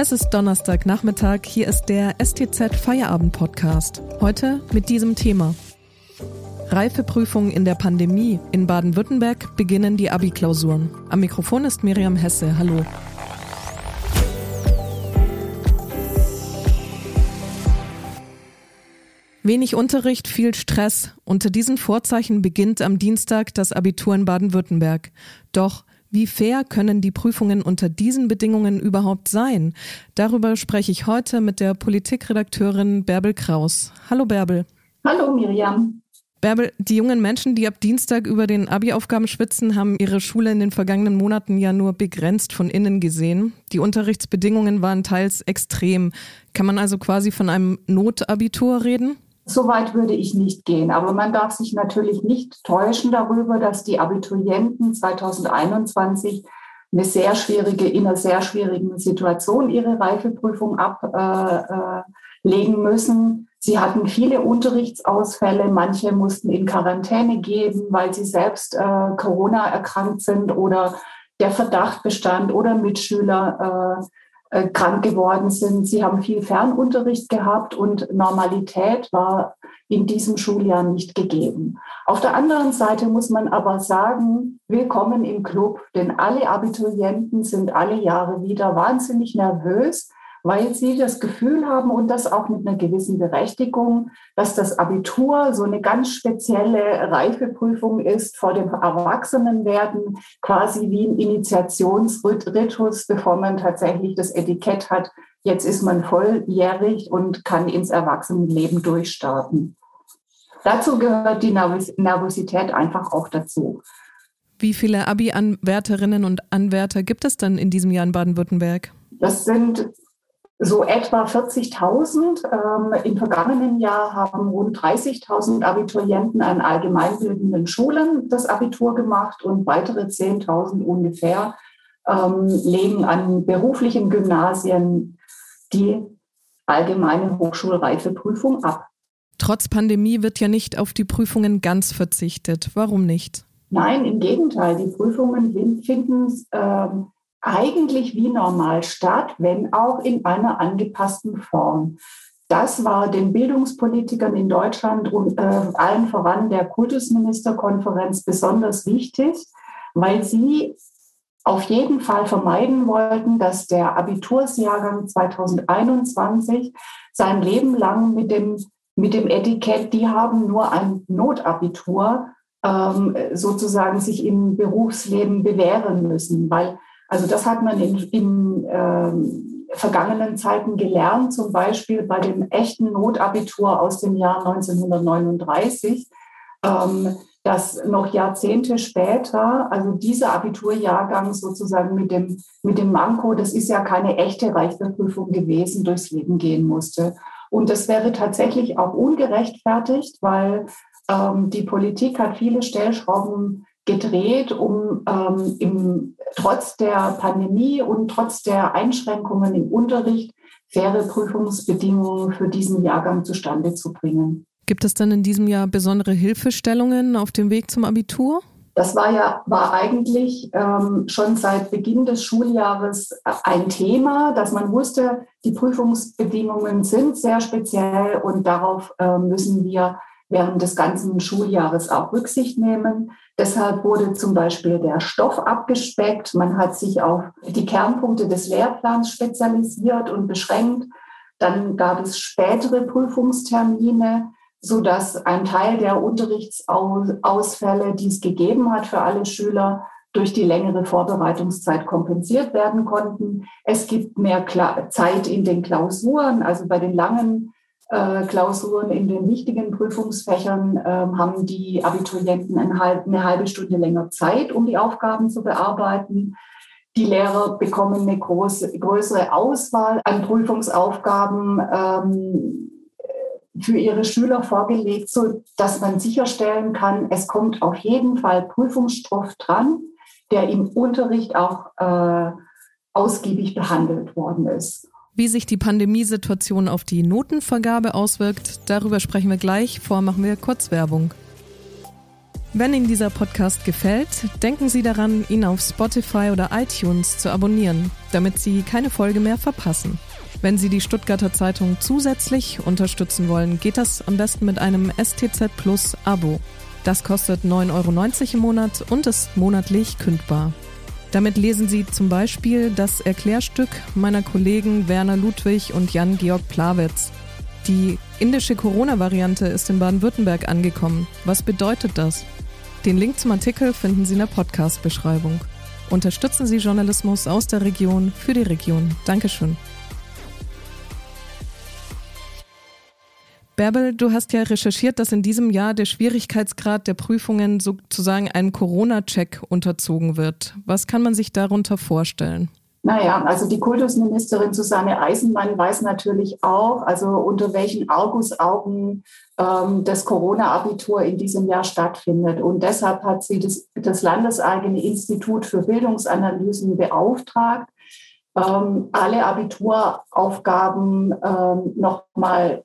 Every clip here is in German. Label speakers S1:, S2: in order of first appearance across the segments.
S1: Es ist Donnerstagnachmittag, hier ist der STZ Feierabend Podcast. Heute mit diesem Thema. Reifeprüfung in der Pandemie. In Baden-Württemberg beginnen die Abi-Klausuren. Am Mikrofon ist Miriam Hesse. Hallo. Wenig Unterricht, viel Stress. Unter diesen Vorzeichen beginnt am Dienstag das Abitur in Baden-Württemberg. Doch wie fair können die Prüfungen unter diesen Bedingungen überhaupt sein? Darüber spreche ich heute mit der Politikredakteurin Bärbel Kraus. Hallo Bärbel.
S2: Hallo Miriam.
S1: Bärbel, die jungen Menschen, die ab Dienstag über den Abi-Aufgaben schwitzen, haben ihre Schule in den vergangenen Monaten ja nur begrenzt von innen gesehen. Die Unterrichtsbedingungen waren teils extrem. Kann man also quasi von einem Notabitur reden?
S2: So weit würde ich nicht gehen. Aber man darf sich natürlich nicht täuschen darüber, dass die Abiturienten 2021 eine sehr schwierige, in einer sehr schwierigen Situation ihre Reifeprüfung ablegen äh, müssen. Sie hatten viele Unterrichtsausfälle. Manche mussten in Quarantäne gehen, weil sie selbst äh, Corona erkrankt sind oder der Verdacht bestand oder Mitschüler äh, krank geworden sind. Sie haben viel Fernunterricht gehabt und Normalität war in diesem Schuljahr nicht gegeben. Auf der anderen Seite muss man aber sagen, willkommen im Club, denn alle Abiturienten sind alle Jahre wieder wahnsinnig nervös, weil sie das Gefühl haben und das auch mit einer gewissen Berechtigung, dass das Abitur so eine ganz spezielle Reifeprüfung ist vor dem Erwachsenenwerden, quasi wie ein Initiationsritus, bevor man tatsächlich das Etikett hat. Jetzt ist man volljährig und kann ins Erwachsenenleben durchstarten. Dazu gehört die Nervosität einfach auch dazu.
S1: Wie viele Abi-Anwärterinnen und Anwärter gibt es dann in diesem Jahr in Baden-Württemberg?
S2: Das sind so etwa 40.000. Ähm, Im vergangenen Jahr haben rund 30.000 Abiturienten an allgemeinbildenden Schulen das Abitur gemacht und weitere 10.000 ungefähr ähm, legen an beruflichen Gymnasien die allgemeine Hochschulreifeprüfung ab.
S1: Trotz Pandemie wird ja nicht auf die Prüfungen ganz verzichtet. Warum nicht?
S2: Nein, im Gegenteil. Die Prüfungen finden ähm, eigentlich wie normal statt, wenn auch in einer angepassten Form. Das war den Bildungspolitikern in Deutschland und äh, allen voran der Kultusministerkonferenz besonders wichtig, weil sie auf jeden Fall vermeiden wollten, dass der Abitursjahrgang 2021 sein Leben lang mit dem, mit dem Etikett, die haben nur ein Notabitur, ähm, sozusagen sich im Berufsleben bewähren müssen, weil also das hat man in, in ähm, vergangenen Zeiten gelernt, zum Beispiel bei dem echten Notabitur aus dem Jahr 1939, ähm, dass noch Jahrzehnte später, also dieser Abiturjahrgang sozusagen mit dem, mit dem Manko, das ist ja keine echte Reifeprüfung gewesen, durchs Leben gehen musste. Und das wäre tatsächlich auch ungerechtfertigt, weil ähm, die Politik hat viele Stellschrauben gedreht, um ähm, im, trotz der Pandemie und trotz der Einschränkungen im Unterricht faire Prüfungsbedingungen für diesen Jahrgang zustande zu bringen.
S1: Gibt es dann in diesem Jahr besondere Hilfestellungen auf dem Weg zum Abitur?
S2: Das war ja war eigentlich ähm, schon seit Beginn des Schuljahres ein Thema, dass man wusste, die Prüfungsbedingungen sind sehr speziell und darauf äh, müssen wir während des ganzen Schuljahres auch Rücksicht nehmen. Deshalb wurde zum Beispiel der Stoff abgespeckt. Man hat sich auf die Kernpunkte des Lehrplans spezialisiert und beschränkt. Dann gab es spätere Prüfungstermine, so dass ein Teil der Unterrichtsausfälle, die es gegeben hat für alle Schüler, durch die längere Vorbereitungszeit kompensiert werden konnten. Es gibt mehr Zeit in den Klausuren, also bei den langen äh, Klausuren in den wichtigen Prüfungsfächern äh, haben die Abiturienten eine halbe Stunde länger Zeit, um die Aufgaben zu bearbeiten. Die Lehrer bekommen eine große, größere Auswahl an Prüfungsaufgaben ähm, für ihre Schüler vorgelegt, so dass man sicherstellen kann, es kommt auf jeden Fall Prüfungsstoff dran, der im Unterricht auch äh, ausgiebig behandelt worden ist.
S1: Wie sich die Pandemiesituation auf die Notenvergabe auswirkt, darüber sprechen wir gleich. Vor machen wir kurz Werbung. Wenn Ihnen dieser Podcast gefällt, denken Sie daran, ihn auf Spotify oder iTunes zu abonnieren, damit Sie keine Folge mehr verpassen. Wenn Sie die Stuttgarter Zeitung zusätzlich unterstützen wollen, geht das am besten mit einem STZ Plus Abo. Das kostet 9,90 Euro im Monat und ist monatlich kündbar. Damit lesen Sie zum Beispiel das Erklärstück meiner Kollegen Werner Ludwig und Jan-Georg Plawitz. Die indische Corona-Variante ist in Baden-Württemberg angekommen. Was bedeutet das? Den Link zum Artikel finden Sie in der Podcast-Beschreibung. Unterstützen Sie Journalismus aus der Region für die Region. Dankeschön. Bärbel, du hast ja recherchiert, dass in diesem Jahr der Schwierigkeitsgrad der Prüfungen sozusagen einem Corona-Check unterzogen wird. Was kann man sich darunter vorstellen?
S2: Naja, also die Kultusministerin Susanne Eisenmann weiß natürlich auch, also unter welchen Argusaugen ähm, das Corona-Abitur in diesem Jahr stattfindet. Und deshalb hat sie das, das landeseigene Institut für Bildungsanalysen beauftragt, ähm, alle Abituraufgaben ähm, nochmal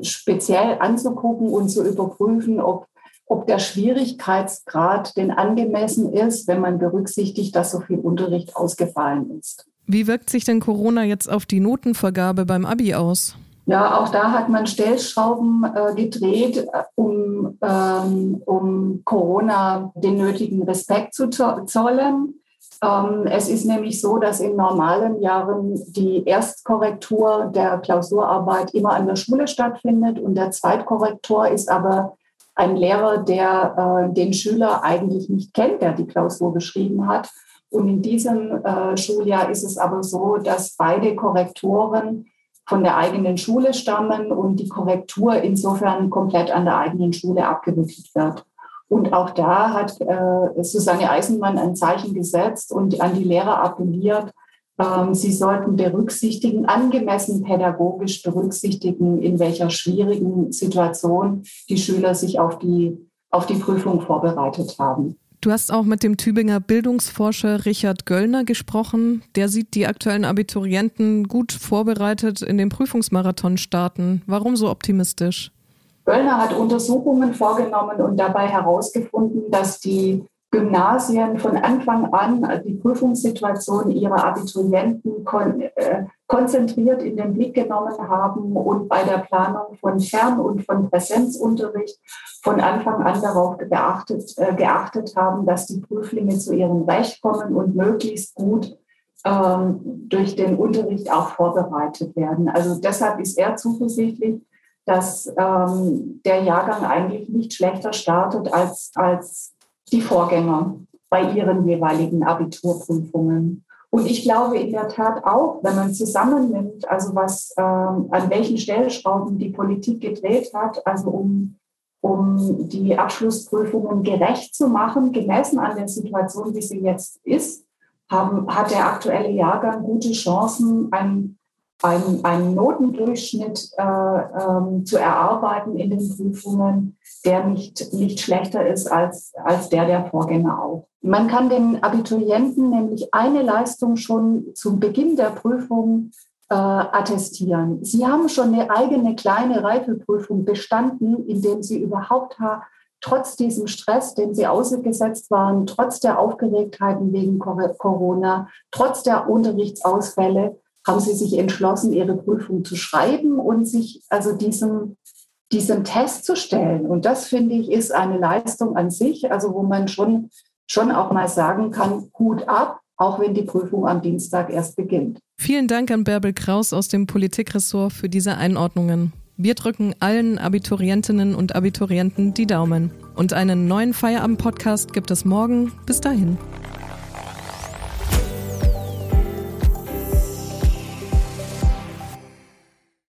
S2: speziell anzugucken und zu überprüfen, ob, ob der Schwierigkeitsgrad denn angemessen ist, wenn man berücksichtigt, dass so viel Unterricht ausgefallen ist.
S1: Wie wirkt sich denn Corona jetzt auf die Notenvergabe beim ABI aus?
S2: Ja, auch da hat man Stellschrauben äh, gedreht, äh, um, ähm, um Corona den nötigen Respekt zu zollen. Ähm, es ist nämlich so, dass in normalen Jahren die Erstkorrektur der Klausurarbeit immer an der Schule stattfindet und der Zweitkorrektor ist aber ein Lehrer, der äh, den Schüler eigentlich nicht kennt, der die Klausur geschrieben hat. Und in diesem äh, Schuljahr ist es aber so, dass beide Korrektoren von der eigenen Schule stammen und die Korrektur insofern komplett an der eigenen Schule abgewickelt wird. Und auch da hat äh, Susanne Eisenmann ein Zeichen gesetzt und an die Lehrer appelliert, ähm, sie sollten berücksichtigen, angemessen pädagogisch berücksichtigen, in welcher schwierigen Situation die Schüler sich auf die, auf die Prüfung vorbereitet haben.
S1: Du hast auch mit dem Tübinger Bildungsforscher Richard Göllner gesprochen. Der sieht die aktuellen Abiturienten gut vorbereitet in den Prüfungsmarathon starten. Warum so optimistisch?
S2: Göllner hat Untersuchungen vorgenommen und dabei herausgefunden, dass die Gymnasien von Anfang an die Prüfungssituation ihrer Abiturienten kon äh, konzentriert in den Blick genommen haben und bei der Planung von Fern- und von Präsenzunterricht von Anfang an darauf beachtet, äh, geachtet haben, dass die Prüflinge zu ihrem Recht kommen und möglichst gut ähm, durch den Unterricht auch vorbereitet werden. Also deshalb ist er zuversichtlich, dass ähm, der Jahrgang eigentlich nicht schlechter startet als, als die Vorgänger bei ihren jeweiligen Abiturprüfungen. Und ich glaube in der Tat auch, wenn man zusammennimmt, also was ähm, an welchen Stellschrauben die Politik gedreht hat, also um, um die Abschlussprüfungen gerecht zu machen, gemessen an der Situation, wie sie jetzt ist, haben, hat der aktuelle Jahrgang gute Chancen, ein einen, einen Notendurchschnitt äh, ähm, zu erarbeiten in den Prüfungen, der nicht, nicht schlechter ist als, als der der Vorgänger auch. Man kann den Abiturienten nämlich eine Leistung schon zum Beginn der Prüfung äh, attestieren. Sie haben schon eine eigene kleine Reifeprüfung bestanden, indem sie überhaupt trotz diesem Stress, dem sie ausgesetzt waren, trotz der Aufgeregtheiten wegen Corona, trotz der Unterrichtsausfälle, haben sie sich entschlossen, ihre Prüfung zu schreiben und sich also diesem, diesem Test zu stellen. Und das, finde ich, ist eine Leistung an sich, also wo man schon, schon auch mal sagen kann, Hut ab, auch wenn die Prüfung am Dienstag erst beginnt.
S1: Vielen Dank an Bärbel Kraus aus dem Politikressort für diese Einordnungen. Wir drücken allen Abiturientinnen und Abiturienten die Daumen. Und einen neuen Feierabend-Podcast gibt es morgen. Bis dahin.